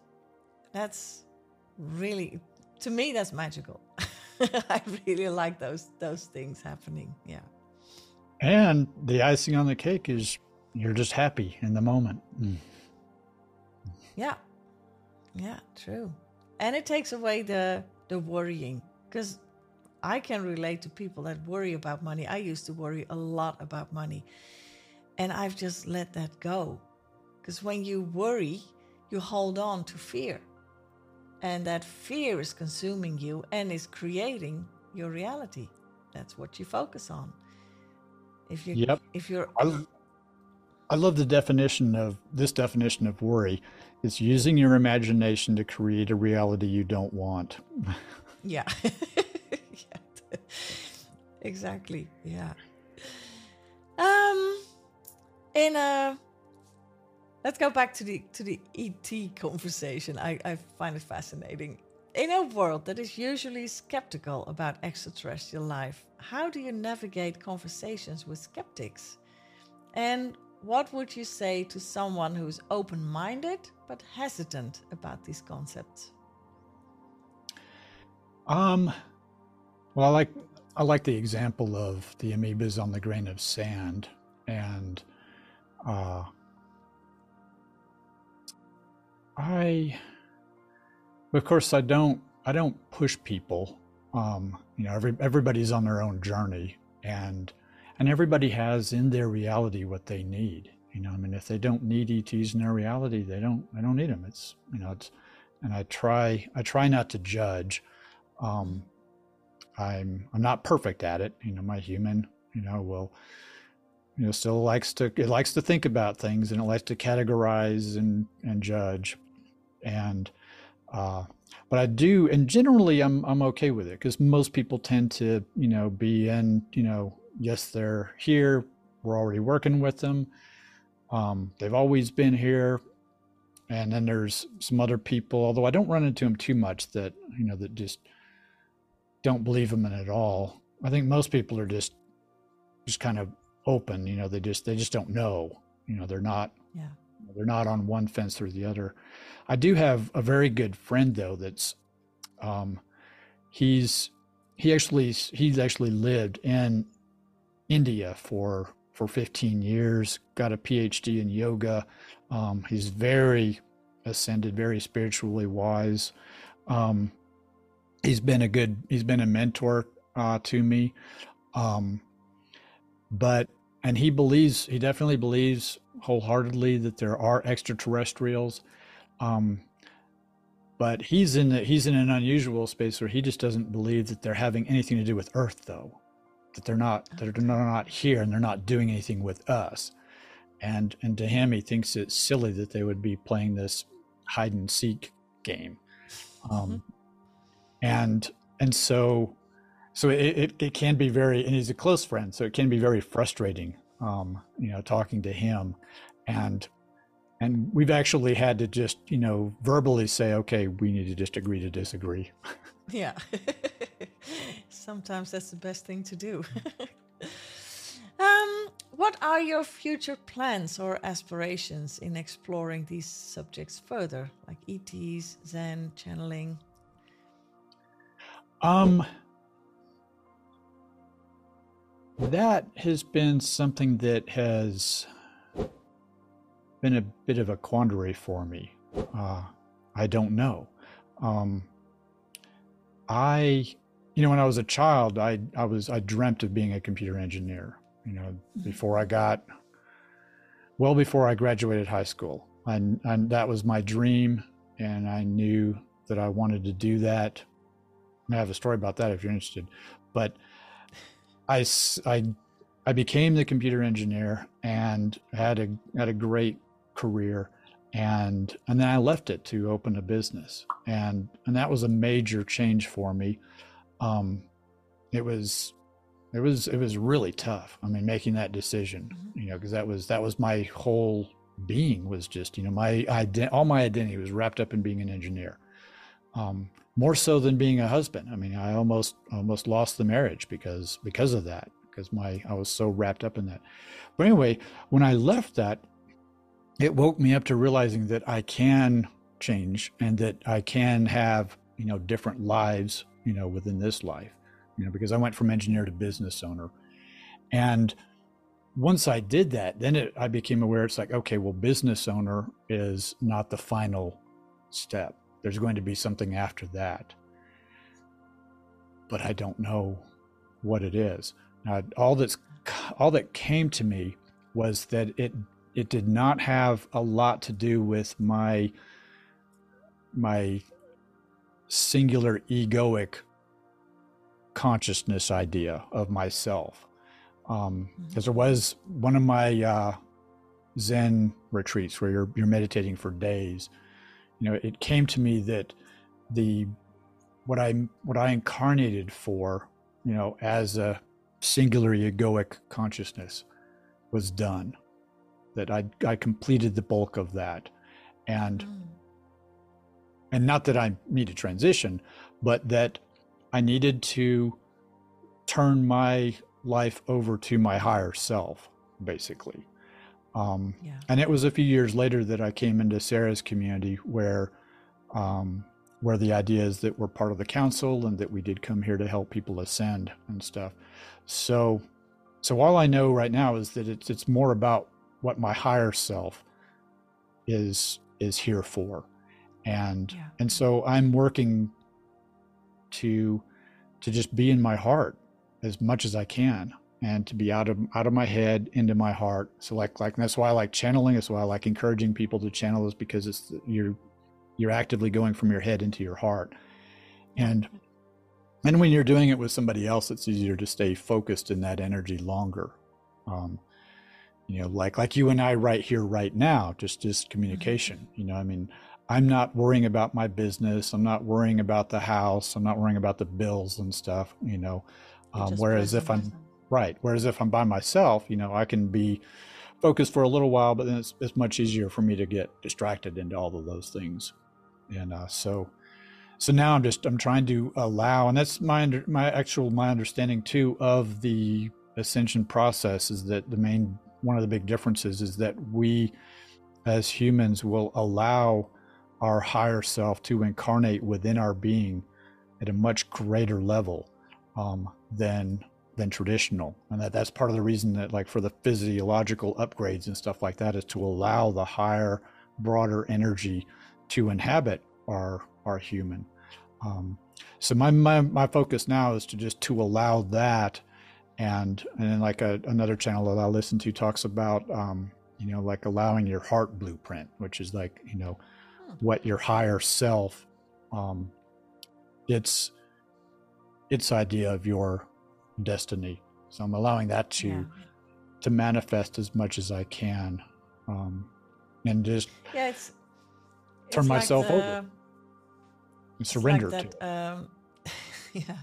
Speaker 1: That's really, to me, that's magical. I really like those those things happening. Yeah.
Speaker 2: And the icing on the cake is you're just happy in the moment. Mm.
Speaker 1: Yeah. Yeah, true. And it takes away the the worrying because I can relate to people that worry about money. I used to worry a lot about money. And I've just let that go because when you worry, you hold on to fear. And that fear is consuming you and is creating your reality. That's what you focus on. If you yep. if you're I,
Speaker 2: I love the definition of this definition of worry. It's using your imagination to create a reality you don't want.
Speaker 1: yeah. exactly. Yeah. Um in a Let's go back to the to the ET conversation. I, I find it fascinating. In a world that is usually skeptical about extraterrestrial life, how do you navigate conversations with skeptics? And what would you say to someone who's open minded but hesitant about these concepts?
Speaker 2: Um, well, I like I like the example of the amoebas on the grain of sand, and uh, I, of course, I don't. I don't push people. Um, you know, every everybody's on their own journey, and and everybody has in their reality what they need. You know, I mean, if they don't need ETs in their reality, they don't. They don't need them. It's you know, it's, and I try. I try not to judge. Um, I'm I'm not perfect at it. You know, my human. You know, will you know still likes to it likes to think about things and it likes to categorize and and judge and uh but i do and generally i'm i'm okay with it because most people tend to you know be in you know yes they're here. We're already working with them. Um they've always been here. And then there's some other people although i don't run into them too much that you know that just don't believe them in at all. I think most people are just just kind of open you know they just they just don't know. You know they're not
Speaker 1: yeah.
Speaker 2: they're not on one fence or the other. I do have a very good friend though that's um he's he actually he's actually lived in india for for 15 years got a phd in yoga. Um he's very ascended very spiritually wise. Um he's been a good he's been a mentor uh to me. Um but and he believes he definitely believes wholeheartedly that there are extraterrestrials. Um, but he's in the, he's in an unusual space where he just doesn't believe that they're having anything to do with earth though that they're not that they're not here and they're not doing anything with us. And and to him he thinks it's silly that they would be playing this hide and seek game. Um, mm-hmm. and and so so it, it, it, can be very and he's a close friend so it can be very frustrating um, you know talking to him. And and we've actually had to just you know verbally say okay we need to just agree to disagree.
Speaker 1: Yeah sometimes that's the best thing to do um, what are your future plans or aspirations in exploring these subjects further like ets zen channeling
Speaker 2: um that has been something that has been a bit of a quandary for me. Uh, I don't know. Um, I, you know, when I was a child, I I was I dreamt of being a computer engineer. You know, mm-hmm. before I got, well, before I graduated high school, and and that was my dream, and I knew that I wanted to do that. I have a story about that if you're interested, but I, I, I became the computer engineer and had a had a great career and and then I left it to open a business and and that was a major change for me. Um, it was it was it was really tough. I mean, making that decision, mm-hmm. you know, because that was that was my whole being was just you know my ident- all my identity was wrapped up in being an engineer. Um, more so than being a husband. I mean, I almost almost lost the marriage because because of that, because my I was so wrapped up in that. But anyway, when I left that, it woke me up to realizing that I can change and that I can have, you know, different lives, you know, within this life. You know, because I went from engineer to business owner. And once I did that, then it, I became aware it's like, okay, well, business owner is not the final step there's going to be something after that. But I don't know what it is. Now, all that's all that came to me was that it it did not have a lot to do with my my singular egoic consciousness idea of myself because um, mm-hmm. there was one of my uh, zen retreats where you're you're meditating for days you know it came to me that the what i what i incarnated for you know as a singular egoic consciousness was done that i i completed the bulk of that and mm. And not that i need to transition but that i needed to turn my life over to my higher self basically um, yeah. And it was a few years later that I came into Sara's community where, um, where the idea is that we're part of the council and that we did come here to help people ascend and stuff. So, so all I know right now is that it's it's more about what my higher self is is here for, and yeah. and so I'm working to to just be in my heart as much as I can and to be out of out of my head into my heart. So like like that's why I like channeling. That's why I like encouraging people to channel is because it's you're you're actively going from your head into your heart. And and when you're doing it with somebody else, it's easier to stay focused in that energy longer. Um, you know, like like you and I right here, right now, just just communication. Mm-hmm. You know, I mean, I'm not worrying about my business. I'm not worrying about the house. I'm not worrying about the bills and stuff. You know, um, whereas if I'm right, whereas if I'm by myself, you know, I can be focused for a little while, but then it's, it's much easier for me to get distracted into all of those things. And uh, so, so now I'm just I'm trying to allow, and that's my under, my actual my understanding too of the ascension process is that the main one of the big differences is that we as humans will allow our higher self to incarnate within our being at a much greater level um, than than traditional and that that's part of the reason that like for the physiological upgrades and stuff like that is to allow the higher broader energy to inhabit our our human um, so my, my my focus now is to just to allow that and and then like a, another channel that i listen to talks about um, you know like allowing your heart blueprint which is like you know. What your higher self um, its its idea of your destiny so i'm allowing that to yeah. to manifest as much as i can um, and just
Speaker 1: yeah it's
Speaker 2: turn
Speaker 1: it's
Speaker 2: myself
Speaker 1: the,
Speaker 2: over and surrender
Speaker 1: like that,
Speaker 2: to
Speaker 1: um, yeah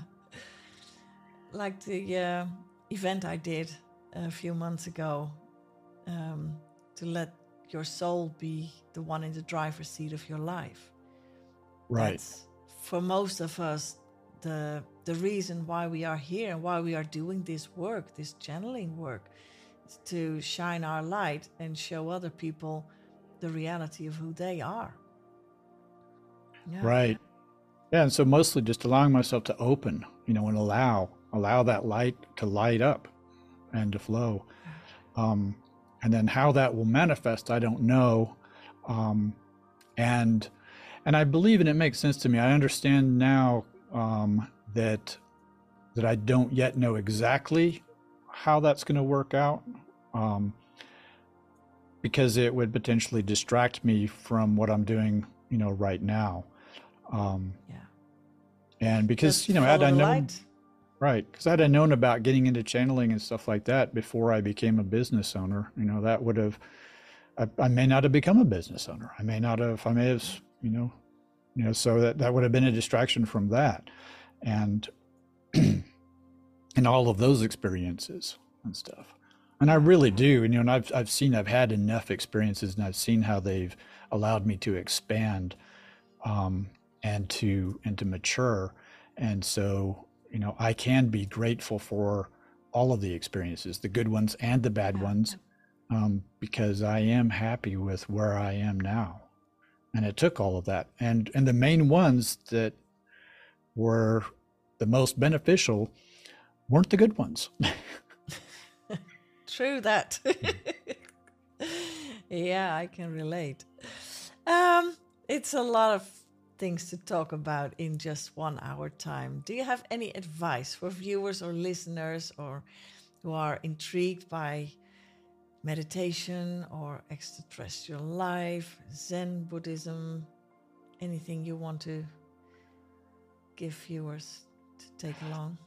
Speaker 1: like the uh, event i did a few months ago um, to let your soul be the one in the driver's seat of your life
Speaker 2: right
Speaker 1: That's, for most of us the the reason why we are here and why we are doing this work this channeling work is to shine our light and show other people the reality of who they are
Speaker 2: yeah. Right. Yeah, and so mostly just allowing myself to open, you know, and allow allow that light to light up and to flow. Um, and then how that will manifest, I don't know. Um, and and I believe, and it makes sense to me. I understand now um, that that I don't yet know exactly how that's going to work out, um, because it would potentially distract me from what I'm doing, you know, right now. Um, yeah. And because you know, had I known, light. Right? Because I'd have known about getting into channeling and stuff like that before I became a business owner, you know, that would have. I, I may not have become a business owner. I may not have. I may have. You know, you know. So that that would have been a distraction from that, and and all of those experiences and stuff. And I really do. And, you know, and I've I've seen I've had enough experiences, and I've seen how they've allowed me to expand um, and to and to mature and so you know i can be grateful for all of the experiences the good ones and the bad ones um, because i am happy with where i am now. And it took all of that. And and the main ones that were the most beneficial weren't the good ones.
Speaker 1: True that. Yeah i can relate. Um it's a lot of things to talk about in just one hour time. Do you have any advice for viewers or listeners or who are intrigued by meditation or extraterrestrial life, Zen Buddhism, anything you want to give viewers to take along?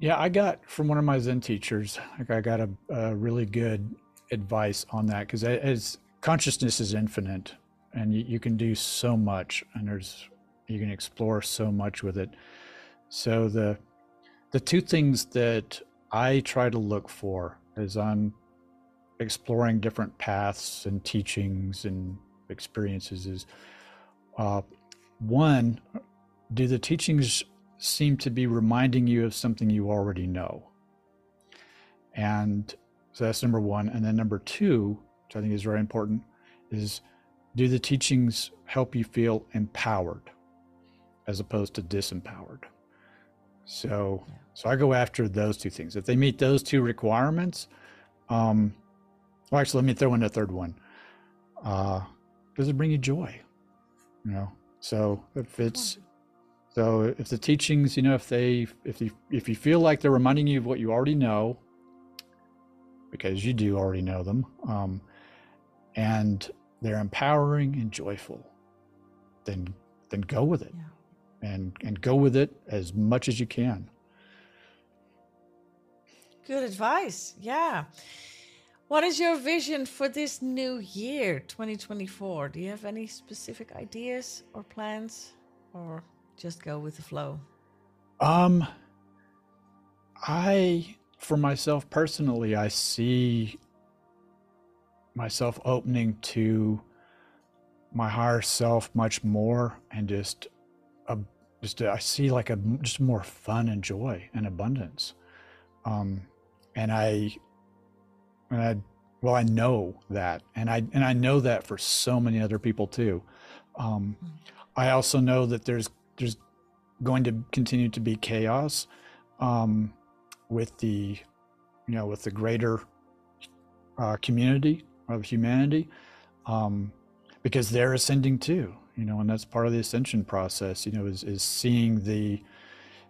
Speaker 2: Yeah, I got from one of my Zen teachers, like I got a, a really good advice on that because as consciousness is infinite, and you, you can do so much and there's you can explore so much with it. So the the two things that i try to look for as i'm exploring different paths and teachings and experiences is uh, one do the teachings seem to be reminding you of something you already know? And so that's number one. And then number two which i think is very important is do the teachings help you feel empowered as opposed to disempowered? So, yeah. so I go after those two things. If they meet those two requirements, um, well, actually, let me throw in a third one. Uh, does it bring you joy? You know, so if it's So if the teachings, you know, if they, if you, if you feel like they're reminding you of what you already know, because you do already know them, um, and they're empowering and joyful, then then go with it, yeah. and and go with it as much as you can.
Speaker 1: Good advice. Yeah. What is your vision for this new year, 2024? Do you have any specific ideas or plans, or just go with the flow?
Speaker 2: Um, I, for myself personally, I see myself opening to my higher self much more and just a just a, I see like a just more fun and joy and abundance um and I and I well I know that and I and I know that for so many other people too um. I also know that there's there's going to continue to be chaos um with the you know with the greater uh, community of humanity um, because they're ascending too you know and that's part of the ascension process you know is, is seeing the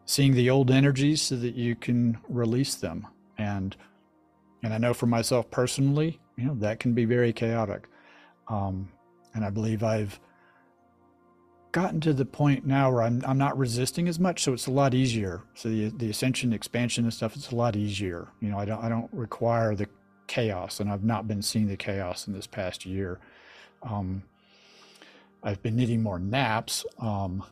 Speaker 2: seeing the old energies so that you can release them. And and i know for myself personally you know that can be very chaotic. Um, and i believe i've gotten to the point now where I'm, I'm not resisting as much so it's a lot easier. So the, the ascension expansion and stuff it's a lot easier. You know i don't i don't require the chaos, and I've not been seeing the chaos in this past year. Um, I've been needing more naps um,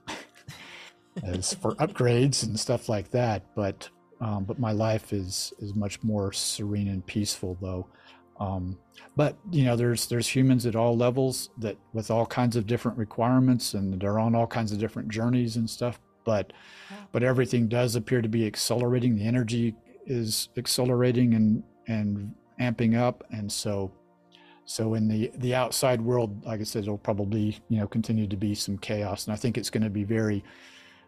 Speaker 2: as for upgrades and stuff like that, but um, but my life is is much more serene and peaceful though. Um, but you know, there's there's humans at all levels that with all kinds of different requirements, and they're on all kinds of different journeys and stuff. But but everything does appear to be accelerating. The energy is accelerating and and amping up, and so so in the the outside world, like I said, it'll probably you know continue to be some chaos, and I think it's going to be very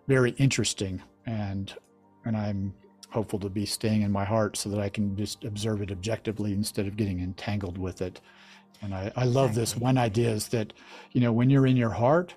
Speaker 2: very interesting, and and I'm hopeful to be staying in my heart so that I can just observe it objectively instead of getting entangled with it. And I, I love this one idea is that, you know, when you're in your heart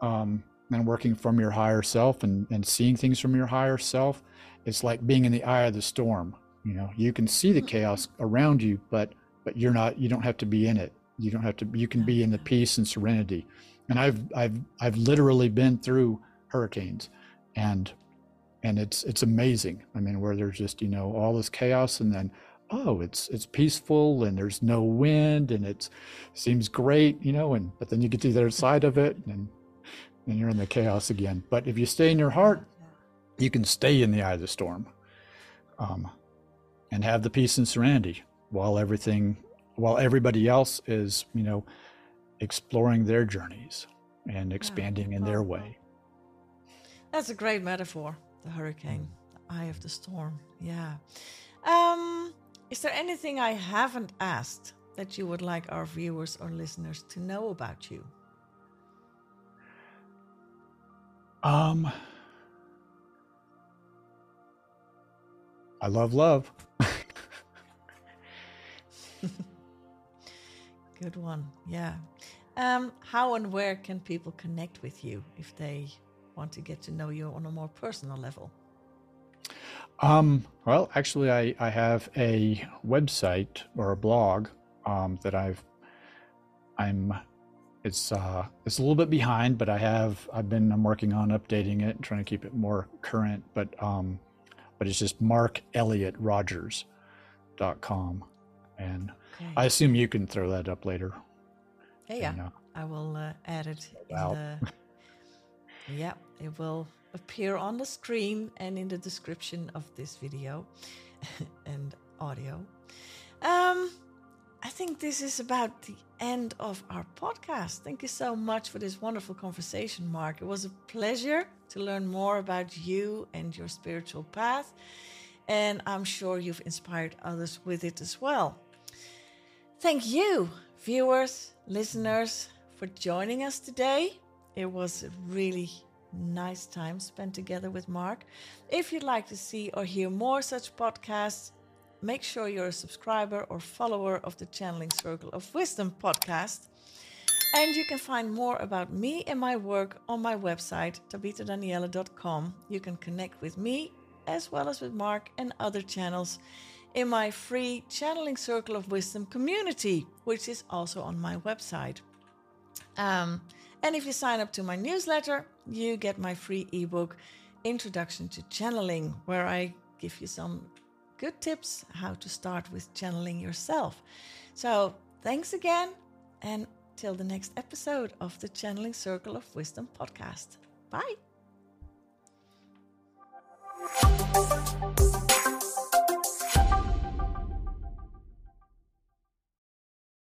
Speaker 2: um, and working from your higher self and, and seeing things from your higher self, it's like being in the eye of the storm. You know, you can see the chaos around you, but but you're not. You don't have to be in it. You don't have to. You can be in the peace and serenity. And I've I've I've literally been through hurricanes, and and it's it's amazing. I mean, where there's just you know all this chaos, and then oh, it's it's peaceful, and there's no wind, and it seems great, you know. And but then you get to the other side of it, and and you're in the chaos again. But if you stay in your heart, you can stay in the eye of the storm. Um, and have the peace and serenity while everything while everybody else is you know exploring their journeys and expanding yeah. in their way
Speaker 1: that's a great metaphor the hurricane the eye of the storm yeah um is there anything i haven't asked that you would like our viewers or listeners to know about you
Speaker 2: um I love love.
Speaker 1: Good one. Yeah. Um, how and where can people connect with you if they want to get to know you on a more personal level?
Speaker 2: Um, well, actually, I, I have a website or a blog um, that I've I'm it's uh it's a little bit behind, but I have I've been I'm working on updating it and trying to keep it more current. But um, but it's just markelliottrogers.com. And okay. I assume you can throw that up later.
Speaker 1: Hey, yeah, and, uh, I will uh, add it in the. yeah, it will appear on the screen and in the description of this video and audio. Um, I think this is about the end of our podcast. Thank you so much for this wonderful conversation, Mark. It was a pleasure to learn more about you and your spiritual path. And I'm sure you've inspired others with it as well. Thank you, viewers, listeners, for joining us today. It was a really nice time spent together with Mark. If you'd like to see or hear more such podcasts, make sure you're a subscriber or follower of the Channeling Circle of Wisdom podcast. And you can find more about me and my work on my website, tabitadanielle.com. You can connect with me as well as with Mark and other channels in my free Channeling Circle of Wisdom community, which is also on my website. Um, and if you sign up to my newsletter, you get my free ebook, Introduction to Channeling, where I give you some good tips how to start with channeling yourself. So, thanks again, and till the next episode of the Channeling Circle of Wisdom podcast. Bye.